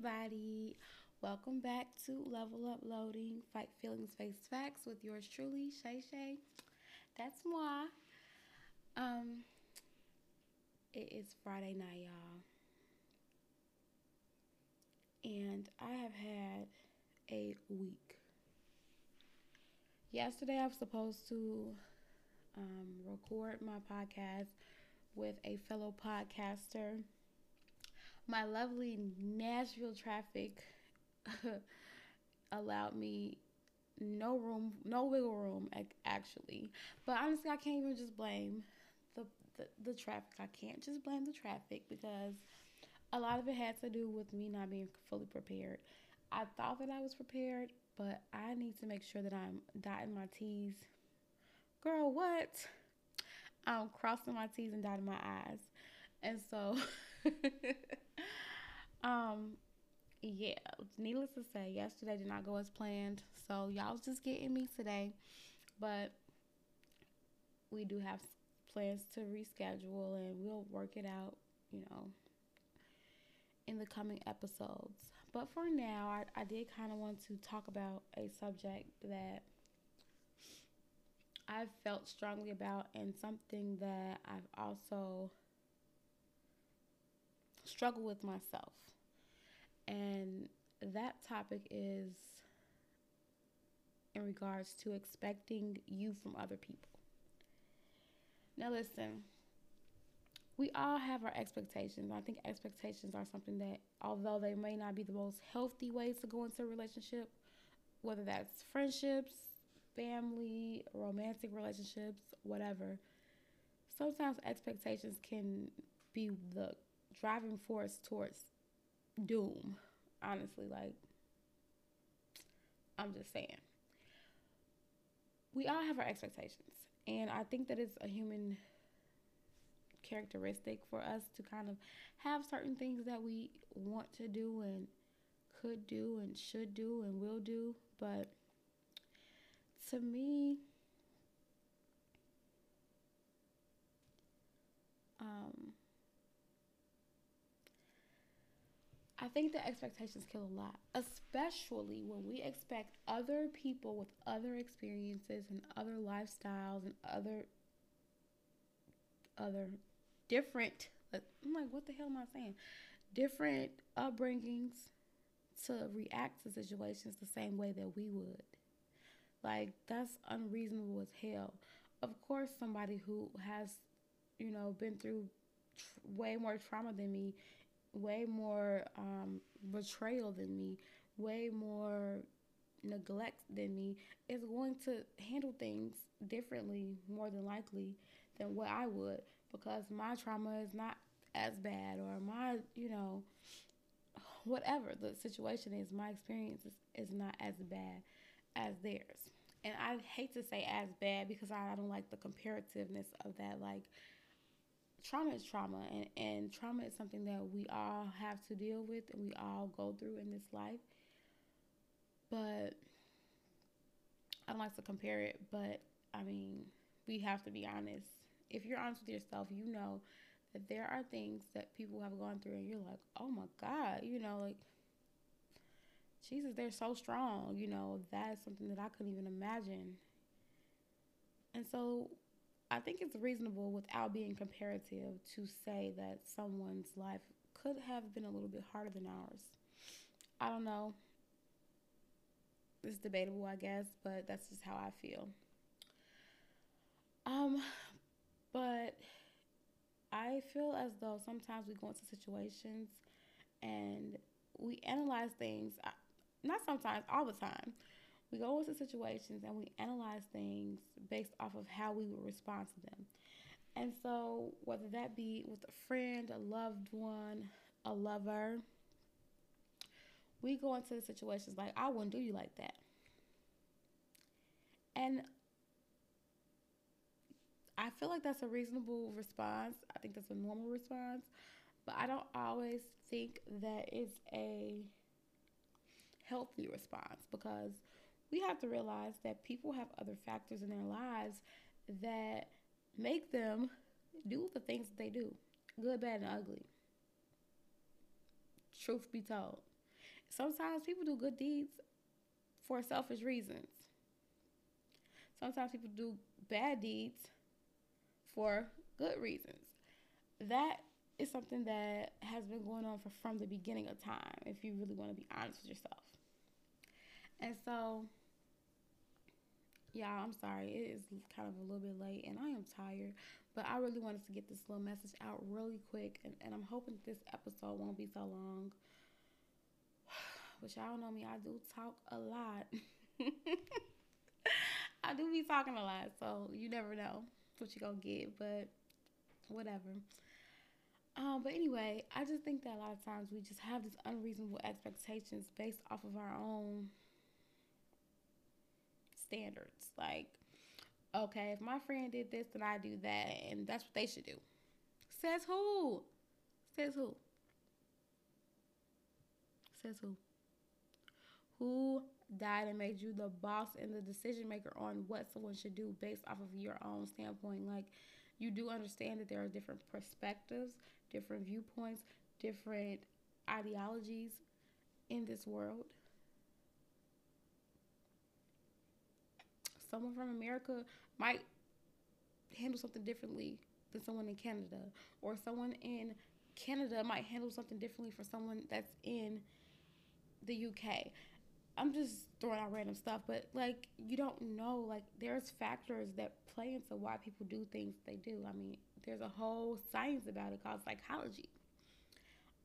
everybody. Welcome back to Level Up Loading, Fight Feelings, Face Facts with yours truly, Shay Shay. That's moi. Um, it is Friday night, y'all. And I have had a week. Yesterday, I was supposed to um, record my podcast with a fellow podcaster my lovely Nashville traffic allowed me no room, no wiggle room, actually. But honestly, I can't even just blame the, the, the traffic. I can't just blame the traffic because a lot of it had to do with me not being fully prepared. I thought that I was prepared, but I need to make sure that I'm dotting my T's. Girl, what? I'm crossing my T's and dotting my I's. And so um, yeah, needless to say, yesterday did not go as planned. So y'all just getting me today, but we do have plans to reschedule and we'll work it out, you know, in the coming episodes. But for now, I, I did kind of want to talk about a subject that I've felt strongly about and something that I've also struggled with myself. And that topic is in regards to expecting you from other people. Now, listen, we all have our expectations. I think expectations are something that, although they may not be the most healthy ways to go into a relationship, whether that's friendships, family, romantic relationships, whatever, sometimes expectations can be the driving force towards doom. Honestly, like, I'm just saying. We all have our expectations. And I think that it's a human characteristic for us to kind of have certain things that we want to do and could do and should do and will do. But to me, um, I think the expectations kill a lot, especially when we expect other people with other experiences and other lifestyles and other other different I'm like what the hell am I saying? Different upbringings to react to situations the same way that we would. Like that's unreasonable as hell. Of course somebody who has you know been through tr- way more trauma than me way more um, betrayal than me, way more neglect than me, is going to handle things differently, more than likely, than what I would because my trauma is not as bad or my, you know, whatever the situation is, my experience is, is not as bad as theirs. And I hate to say as bad because I, I don't like the comparativeness of that. Like, trauma is trauma and, and trauma is something that we all have to deal with and we all go through in this life. But i don't like to compare it but i mean we have to be honest. If you're honest with yourself you know that there are things that people have gone through and you're like oh my god you know like jesus they're so strong you know that's something that i couldn't even imagine. And so I think it's reasonable without being comparative to say that someone's life could have been a little bit harder than ours. I don't know. It's debatable, I guess, but that's just how I feel. Um, but I feel as though sometimes we go into situations and we analyze things, uh, not sometimes, all the time we go into situations and we analyze things based off of how we would respond to them. And so, whether that be with a friend, a loved one, a lover, we go into the situations like, I wouldn't do you like that. And I feel like that's a reasonable response. I think that's a normal response. But I don't always think that it's a healthy response because we have to realize that people have other factors in their lives that make them do the things that they do good, bad, and ugly. Truth be told. sometimes people do good deeds for selfish reasons. Sometimes people do bad deeds for good reasons. That is something that has been going on for from the beginning of time, if you really want to be honest with yourself. And so, yeah, I'm sorry. It is kind of a little bit late and I am tired, but I really wanted to get this little message out really quick. And, and I'm hoping this episode won't be so long. But y'all know me, I do talk a lot. I do be talking a lot, so you never know what you're gonna get, but whatever. Um, but anyway, I just think that a lot of times we just have these unreasonable expectations based off of our own standards. Like, okay, if my friend did this, then I do that, and that's what they should do. Says who? Says who? Says who? Who died and made you the boss and the decision maker on what someone should do based off of your own standpoint? Like, you do understand that there are different perspectives, different viewpoints, different ideologies in this world. Someone from America might handle something differently than someone in Canada, or someone in Canada might handle something differently for someone that's in the UK. I'm just throwing out random stuff, but like you don't know, like there's factors that play into why people do things they do. I mean, there's a whole science about it called psychology,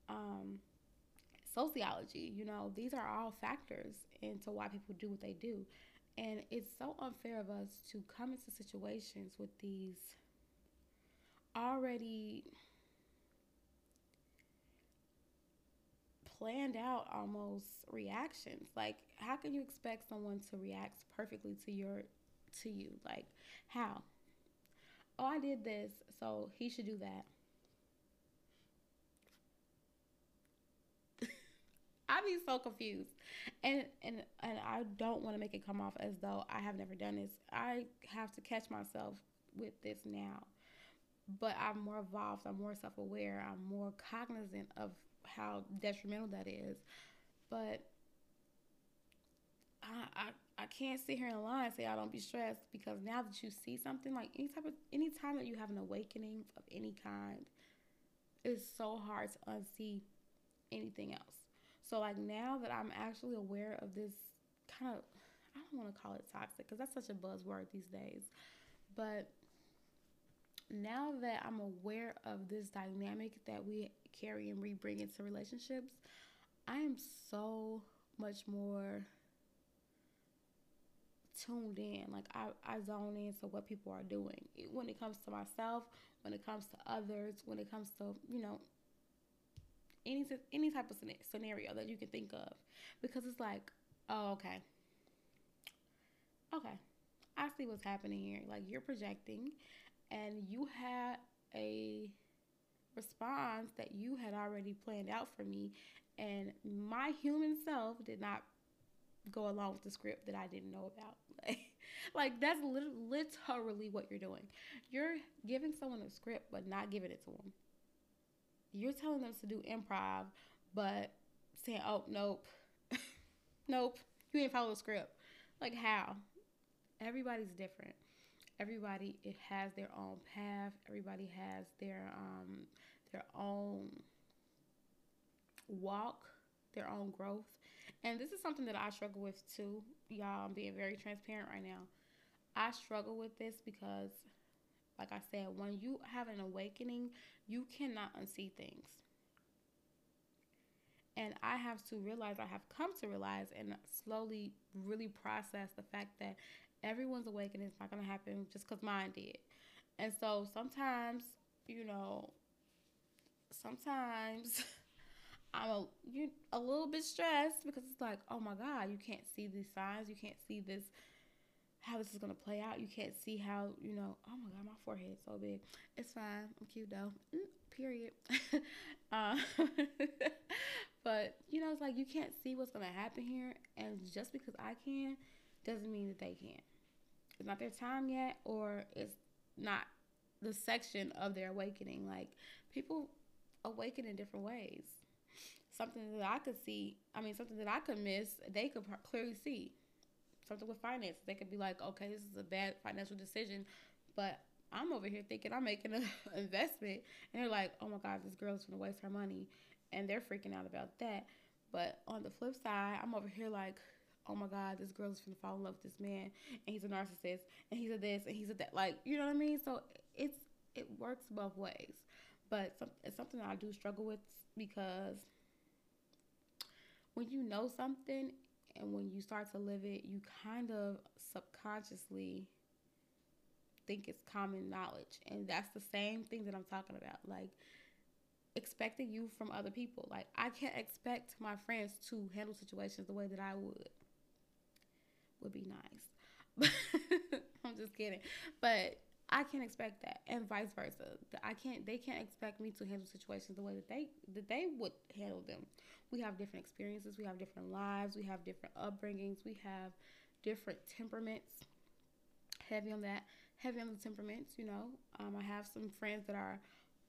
um, sociology. You know, these are all factors into why people do what they do, and it's so unfair of us to come into situations with these already planned out almost reactions. Like how can you expect someone to react perfectly to your to you? Like how? Oh, I did this, so he should do that. Be so confused. And and and I don't want to make it come off as though I have never done this. I have to catch myself with this now. But I'm more evolved, I'm more self-aware, I'm more cognizant of how detrimental that is. But I, I I can't sit here and lie and say I don't be stressed because now that you see something like any type of any time that you have an awakening of any kind, it's so hard to unsee anything else. So like now that I'm actually aware of this kind of I don't want to call it toxic because that's such a buzzword these days, but now that I'm aware of this dynamic that we carry and we bring into relationships, I am so much more tuned in. Like I, I zone into what people are doing when it comes to myself, when it comes to others, when it comes to you know any any type of scenario that you can think of, because it's like, oh okay, okay, I see what's happening here. Like you're projecting, and you had a response that you had already planned out for me, and my human self did not go along with the script that I didn't know about. Like, like that's literally what you're doing. You're giving someone a script but not giving it to them. You're telling them to do improv, but saying, "Oh, nope, nope, you ain't follow the script." Like how? Everybody's different. Everybody it has their own path. Everybody has their um their own walk their own growth. And this is something that i struggle with too. Y'all i'm being very transparent right now. I struggle with this because like i said when you have an awakening you cannot unsee things and I have to realize, I have come to realize and slowly really process the fact that everyone's awakening is not going to happen just because mine did. And so sometimes, you know, sometimes I'm a, you, a little bit stressed because it's like, oh my God, you can't see these signs. You can't see this, how this is to play out. You can't see how, you know, oh my God, my forehead's so big. It's fine. I'm cute though. Mm, period. uh, but, you know, it's like you can't see what's to happen here. And just because I can doesn't mean that they can't it's not their time yet or it's not the section of their awakening. Like people awaken in different ways. something that I could see. I mean, something that I could miss. They could clearly see something with finances. They could be like, okay, this is a bad financial decision, but I'm over here thinking I'm making an investment, and they're like, oh my god, this girl's gonna waste her money, and they're freaking out about that. But on the flip side, I'm over here like, oh my god, this girl's gonna fall in love with this man, and he's a narcissist, and he's a this, and he's a that. Like, you know what I mean? So it's it works both ways, but it's something I do struggle with because when you know something and when you start to live it, you kind of subconsciously think it's common knowledge. And that's the same thing that I'm talking about. Like expecting you from other people. Like I can't expect my friends to handle situations the way that I would. Would be nice. I'm just kidding. But I can't expect that, and vice versa. I can't. They can't expect me to handle situations the way that they that they would handle them. We have different experiences. We have different lives. We have different upbringings. We have different temperaments. Heavy on that. Heavy on the temperaments. You know, um, I have some friends that are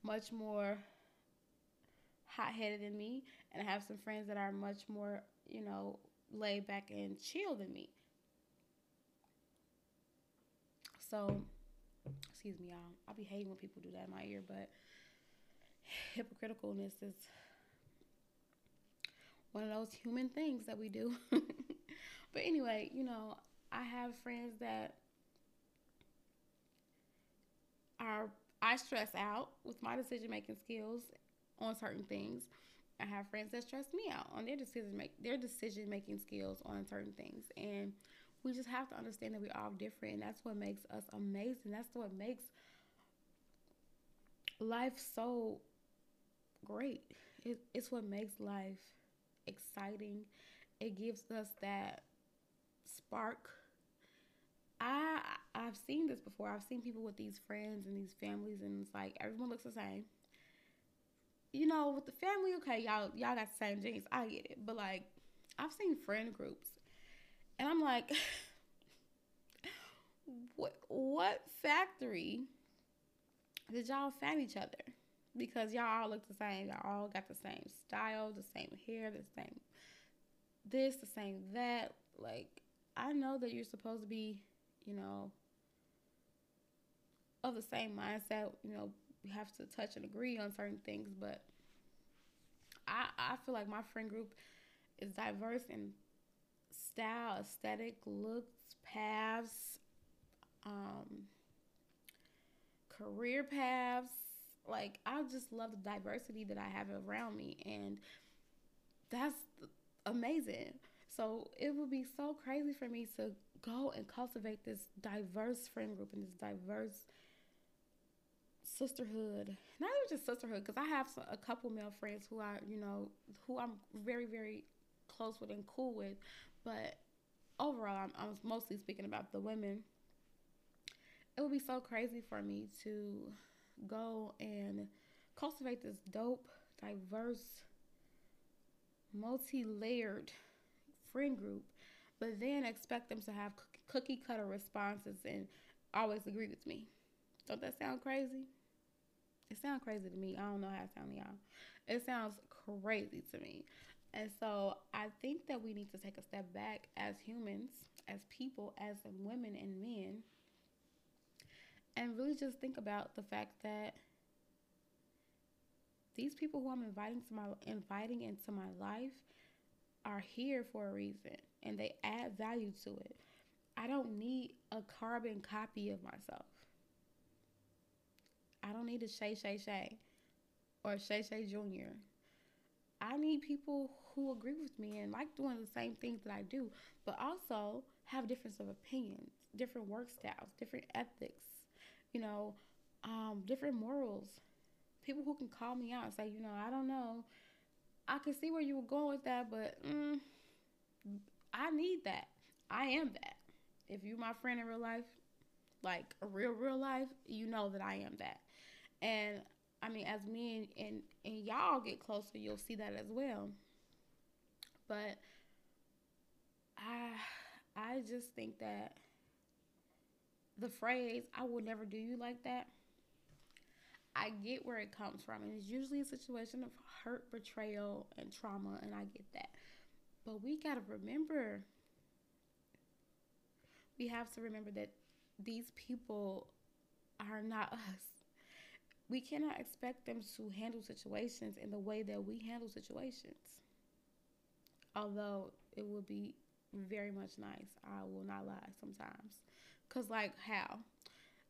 much more hot headed than me, and I have some friends that are much more, you know, laid back and chill than me. So excuse me, y'all. I be hating when people do that in my ear, but hypocriticalness is one of those human things that we do. but anyway, you know, I have friends that are I stress out with my decision making skills on certain things. I have friends that stress me out on their decision make their decision making skills on certain things. And we just have to understand that we're all different and that's what makes us amazing. That's what makes life so great. It, it's what makes life exciting. It gives us that spark. I i've seen this before. I've seen people with these friends and these families and it's like everyone looks the same. You know with the family okay y'all y'all got the same genes. I get it. But like i've seen friend groups and I'm like, what what factory did y'all find each other? Because y'all all look the same. Y'all all got the same style, the same hair, the same this, the same that. Like, I know that you're supposed to be, you know, of the same mindset. You know, we have to touch and agree on certain things, but I I feel like my friend group is diverse and style, aesthetic, looks, paths, um, career paths. Like, I just love the diversity that I have around me, and that's amazing. So, it would be so crazy for me to go and cultivate this diverse friend group and this diverse sisterhood not even just sisterhood because i have a couple male friends who are you know who i'm very very close with and cool with but overall, I'm, I'm mostly speaking about the women. It would be so crazy for me to go and cultivate this dope, diverse, multi layered friend group, but then expect them to have cookie cutter responses and always agree with me. Don't that sound crazy? It sounds crazy to me. I don't know how it sounds y'all. It sounds crazy to me. And so I think that we need to take a step back as humans, as people, as women and men, and really just think about the fact that these people who I'm inviting to my inviting into my life are here for a reason and they add value to it. I don't need a carbon copy of myself. I don't need a Shay Shay Shay or Shay Shay Jr. I need people who agree with me and like doing the same things that I do, but also have difference of opinions, different work styles, different ethics, you know, um, different morals. People who can call me out and say, you know, I don't know. I can see where you were going with that, but mm, I need that. I am that. If you're my friend in real life, like a real, real life, you know that I am that. And I mean, as me and, and, and y'all get closer, you'll see that as well. But I I just think that the phrase "I will never do you like that," I get where it comes from, and it's usually a situation of hurt, betrayal, and trauma, and I get that. But we gotta remember, we have to remember that these people are not us. We cannot expect them to handle situations in the way that we handle situations. Although it would be very much nice, I will not lie sometimes. Cause like how?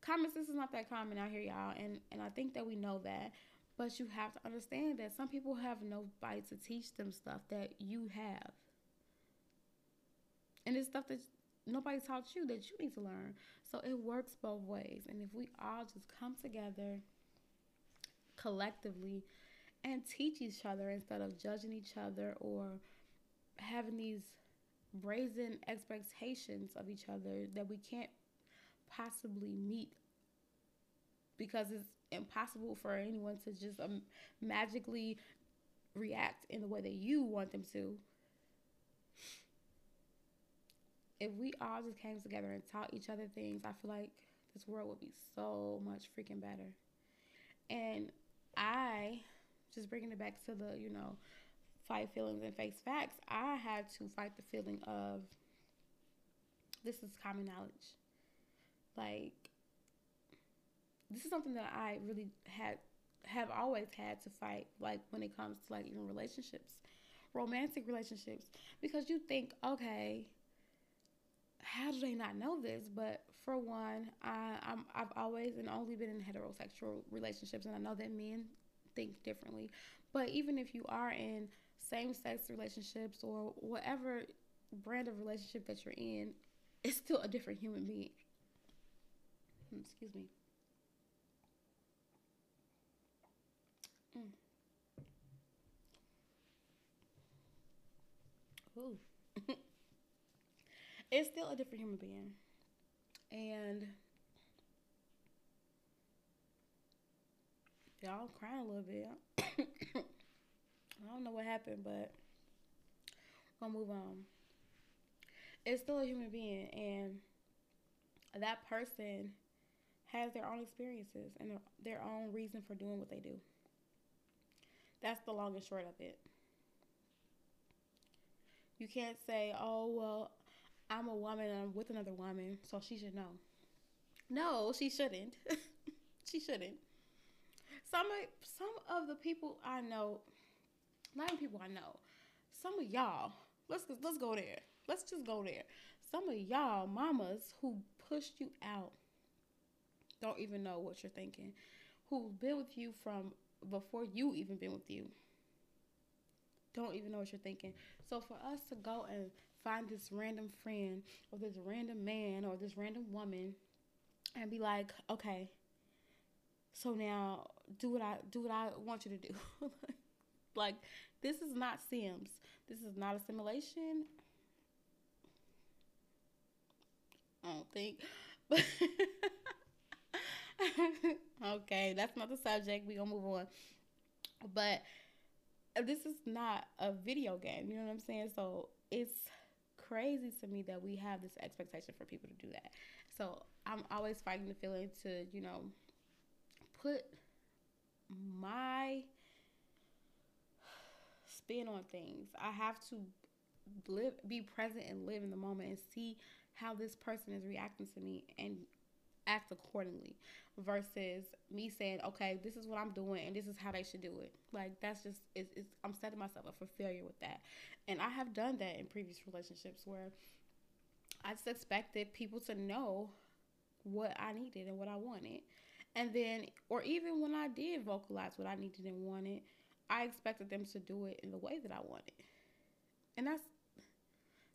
Common sense is not that common out here, y'all, and and I think that we know that. But you have to understand that some people have nobody to teach them stuff that you have. And it's stuff that nobody taught you that you need to learn. So it works both ways. And if we all just come together collectively and teach each other instead of judging each other or having these brazen expectations of each other that we can't possibly meet because it's impossible for anyone to just um, magically react in the way that you want them to. If we all just came together and taught each other things, I feel like this world would be so much freaking better. And I, just bringing it back to the, you know, fight feelings and face facts, I had to fight the feeling of this is common knowledge. Like, this is something that I really had have always had to fight like when it comes to like even relationships romantic relationships because you think okay how do they not know this but for one I, I'm, i've always and only been in heterosexual relationships and i know that men think differently but even if you are in same-sex relationships or whatever brand of relationship that you're in it's still a different human being hmm, excuse me Mm. Ooh. it's still a different human being. And y'all crying a little bit. I don't know what happened, but I'm gonna move on. It's still a human being, and that person has their own experiences and their, their own reason for doing what they do. That's the long and short of it. You can't say, oh, well, I'm a woman and I'm with another woman, so she should know. No, she shouldn't. she shouldn't. Some of, some of the people I know, not even people I know, some of y'all, let's let's go there. Let's just go there. Some of y'all mamas who pushed you out don't even know what you're thinking. Who've been with you from before you even been with you. Don't even know what you're thinking. So for us to go and find this random friend or this random man or this random woman and be like, okay, so now do what I do what I want you to do. like this is not Sims. This is not a simulation. I don't think. Okay, that's not the subject. we gonna move on. But this is not a video game, you know what I'm saying? So it's crazy to me that we have this expectation for people to do that. So I'm always fighting the feeling to, you know, put my spin on things. I have to live be present and live in the moment and see how this person is reacting to me and act accordingly versus me saying, okay, this is what I'm doing and this is how they should do it. Like that's just it's, it's I'm setting myself up for failure with that. And I have done that in previous relationships where I just expected people to know what I needed and what I wanted. And then or even when I did vocalize what I needed and wanted, I expected them to do it in the way that I wanted. And that's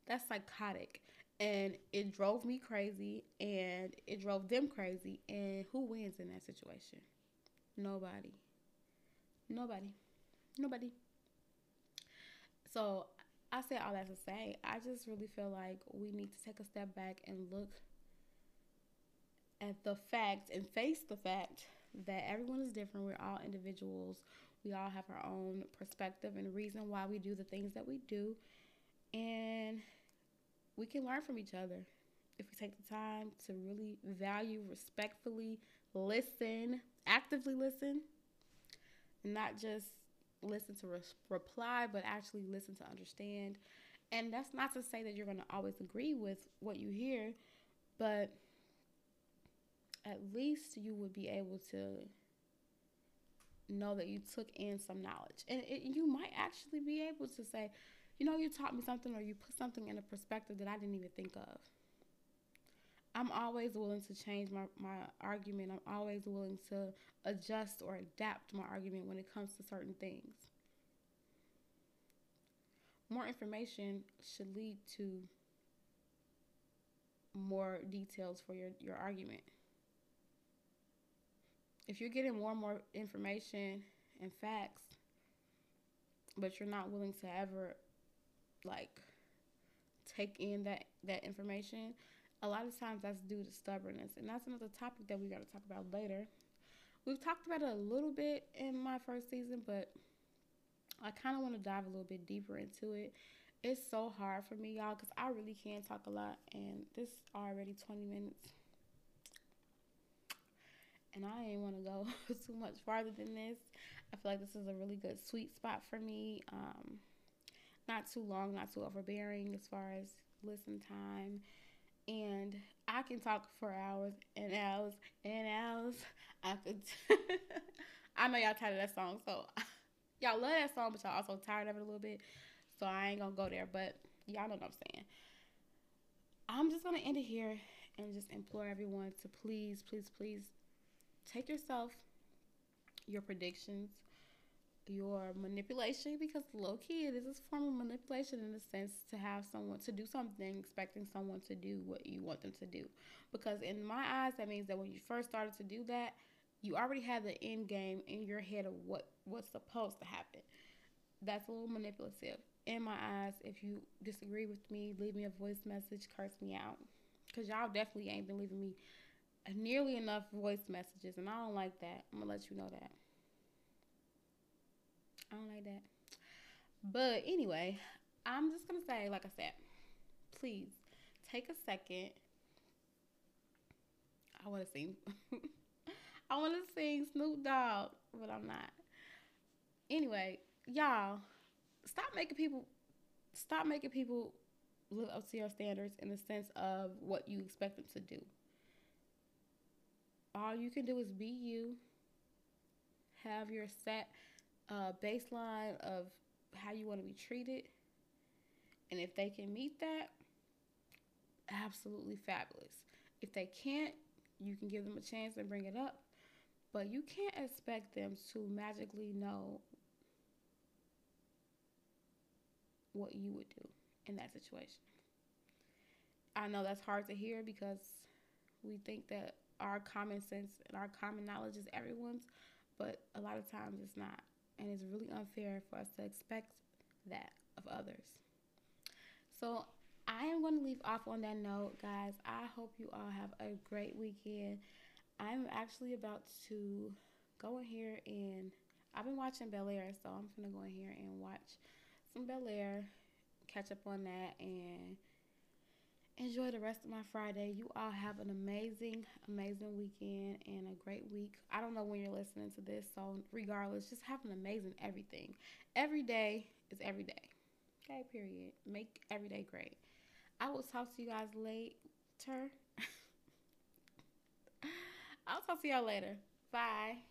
that's psychotic and it drove me crazy and it drove them crazy and who wins in that situation? Nobody. Nobody. Nobody. So i say all that to say i just really feel like we need to take a step back and look at the fact and face the fact that everyone is different. We're all individuals. We all have our own perspective and reason why we do the things that we do. And we can learn from each other if we take the time to really value respectfully listen, actively listen, not just listen to re- reply, but actually listen to understand. And that's not to say that you're going to always agree with what you hear, but at least you would be able to know that you took in some knowledge. And it, you might actually be able to say, you know, you taught me something or you put something in a perspective that I didn't even think of. I'm always willing to change my, my argument. I'm always willing to adjust or adapt my argument when it comes to certain things. More information should lead to more details for your, your argument. If you're getting more and more information and facts, but you're not willing to ever like take in that that information, a lot of times that's due to stubbornness, and that's another topic that we got to talk about later. We've talked about it a little bit in my first season, but I kind of want to dive a little bit deeper into it. It's so hard for me, y'all, because I really can't talk a lot, and this already 20 minutes. And I ain't want to go too much farther than this. I feel like this is a really good sweet spot for me. Um, not too long, not too overbearing as far as listen time and I can talk for hours and hours and hours. I could. I know y'all tired of that song, so y'all love that song, but y'all also tired of it a little bit. So I ain't gonna go there, but y'all know what I'm saying. I'm just gonna end it here and just implore everyone to please, please, please take yourself, your predictions, your manipulation because low key it is a form of manipulation in the sense to have someone to do something expecting someone to do what you want them to do. Because in my eyes that means that when you first started to do that you already had the end game in your head of what what's supposed to happen. That's a little manipulative. In my eyes if you disagree with me leave me a voice message curse me out. Because y'all definitely ain't been leaving me nearly enough voice messages and i don't like that. I'm gonna let you know that I don't like that. But anyway, I'm just gonna say, like I said, please take a second. I want to sing. I want to sing Snoop Dogg, but I'm not. Anyway, y'all, stop making people stop making people live up to your standards in the sense of what you expect them to do. All you can do is be you. Have your set uh, baseline of how you want to be treated. And if they can meet that, absolutely fabulous. If they can't, you can give them a chance and bring it up. But you can't expect them to magically know what you would do in that situation. I know that's hard to hear because we think that our common sense and our common knowledge is everyone's, but a lot of times it's not and it's really unfair for us to expect that of others. So I am going to leave off on that note, guys. I hope you all have a great weekend. I'm actually about to go in here and I've been watching Bel Air, so I'm gonna go in here and watch some Bel Air, catch up on that, and enjoy the rest of my Friday. You all have an amazing, amazing weekend and a great week. I don't know when you're listening to this, so regardless, just have an amazing everything. Every day is every day. Okay, period. Make every day great. I will talk to you guys later. I'll talk to y'all later. Bye.